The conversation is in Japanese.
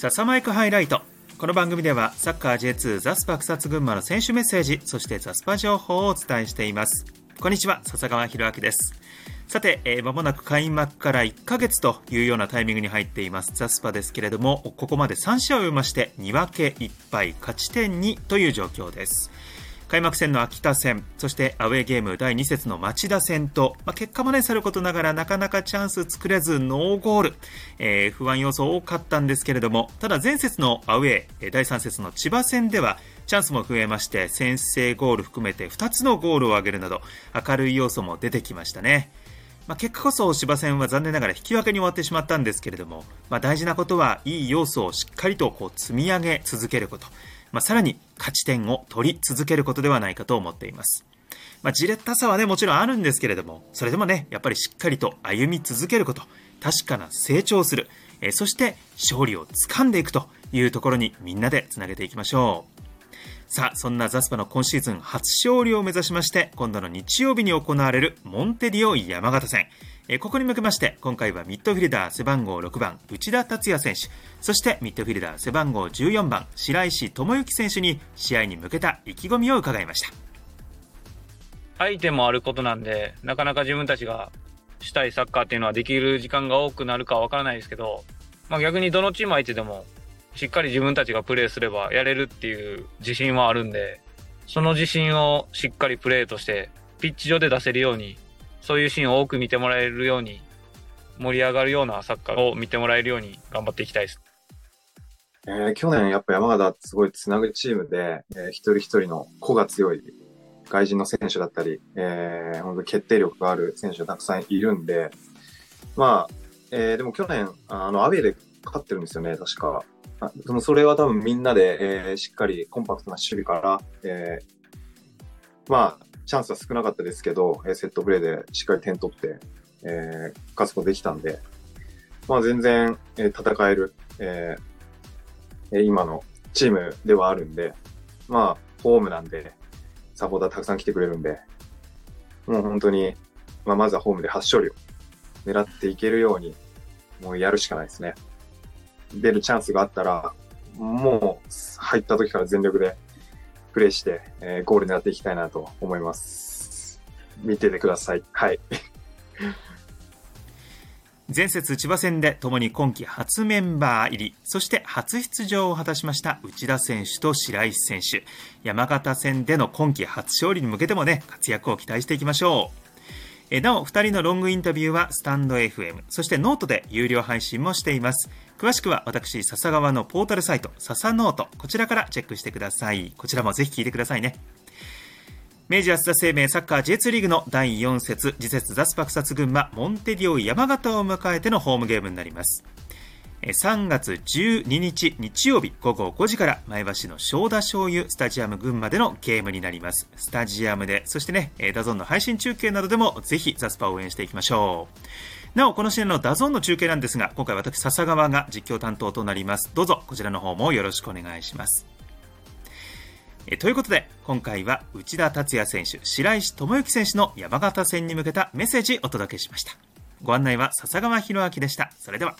笹マイクハイライト。この番組ではサッカー J2 ザスパ草津群馬の選手メッセージそしてザスパ情報をお伝えしています。こんにちは笹川博明です。さて、えー、間もなく開幕から1ヶ月というようなタイミングに入っていますザスパですけれどもここまで3試合を終えまして2分け1敗勝ち点2という状況です。開幕戦の秋田戦そしてアウェーゲーム第2節の町田戦と、まあ、結果もねさることながらなかなかチャンス作れずノーゴール、えー、不安要素多かったんですけれどもただ前節のアウェー第3節の千葉戦ではチャンスも増えまして先制ゴール含めて2つのゴールを挙げるなど明るい要素も出てきましたね。まあ、結果こそ芝戦は残念ながら引き分けに終わってしまったんですけれども、まあ、大事なことはいい要素をしっかりとこう積み上げ続けること。まあ、さらに勝ち点を取り続けることではないかと思っています。まあ、じれったさはね、もちろんあるんですけれども、それでもね、やっぱりしっかりと歩み続けること、確かな成長する、え、そして勝利を掴んでいくというところにみんなでつなげていきましょう。さあ、そんなザスパの今シーズン初勝利を目指しまして、今度の日曜日に行われるモンテディオ山形戦。えここに向けまして、今回はミッドフィルダー背番号6番、内田達也選手、そしてミッドフィルダー背番号14番、白石智之選手に試合に向けた意気込みを伺いました。相手もあることなんで、なかなか自分たちがしたいサッカーっていうのはできる時間が多くなるかわからないですけど、まあ、逆にどのチーム相手でも、しっかり自分たちがプレーすればやれるっていう自信はあるんで、その自信をしっかりプレーとして、ピッチ上で出せるようにそういうシーンを多く見てもらえるように、盛り上がるようなサッカーを見てもらえるように頑張っていきたいです。えー、去年やっぱ山形すごいつなぐチームで、えー、一人一人の個が強い外人の選手だったり、えー、本当決定力がある選手がたくさんいるんで、まあ、えー、でも去年、あの、アウェーで勝ってるんですよね、確か。でもそれは多分みんなで、えー、しっかりコンパクトな守備から、えー、まあ、チャンスは少なかったですけど、えセットプレーでしっかり点取って、えー、勝つことできたんで、まあ全然、えー、戦える、えー、今のチームではあるんで、まあ、ホームなんで、サポーターたくさん来てくれるんで、もう本当に、まあ、まずはホームで初勝利を狙っていけるように、もうやるしかないですね。出るチャンスがあったら、もう入った時から全力でプレーして、えー、ゴール狙っていきたいなと思います。見ててください。はい。前節千葉戦でともに今季初メンバー入り、そして初出場を果たしました内田選手と白石選手。山形戦での今季初勝利に向けてもね、活躍を期待していきましょう。えなお、2人のロングインタビューはスタンド FM、そしてノートで有料配信もしています。詳しくは私、笹川のポータルサイト、笹ノート、こちらからチェックしてください。こちらもぜひ聞いてくださいね。明治安田生命サッカー J2 リーグの第4節、次節ザスパクサツ群馬、モンテディオ山形を迎えてのホームゲームになります。3月12日日曜日午後5時から前橋の正田醤油スタジアム群馬でのゲームになります。スタジアムで、そしてね、ダゾンの配信中継などでもぜひザスパを応援していきましょう。なお、この試合のダゾンの中継なんですが、今回私、笹川が実況担当となります。どうぞ、こちらの方もよろしくお願いします。えということで、今回は内田達也選手、白石智之選手の山形戦に向けたメッセージお届けしました。ご案内は笹川博明でした。それでは。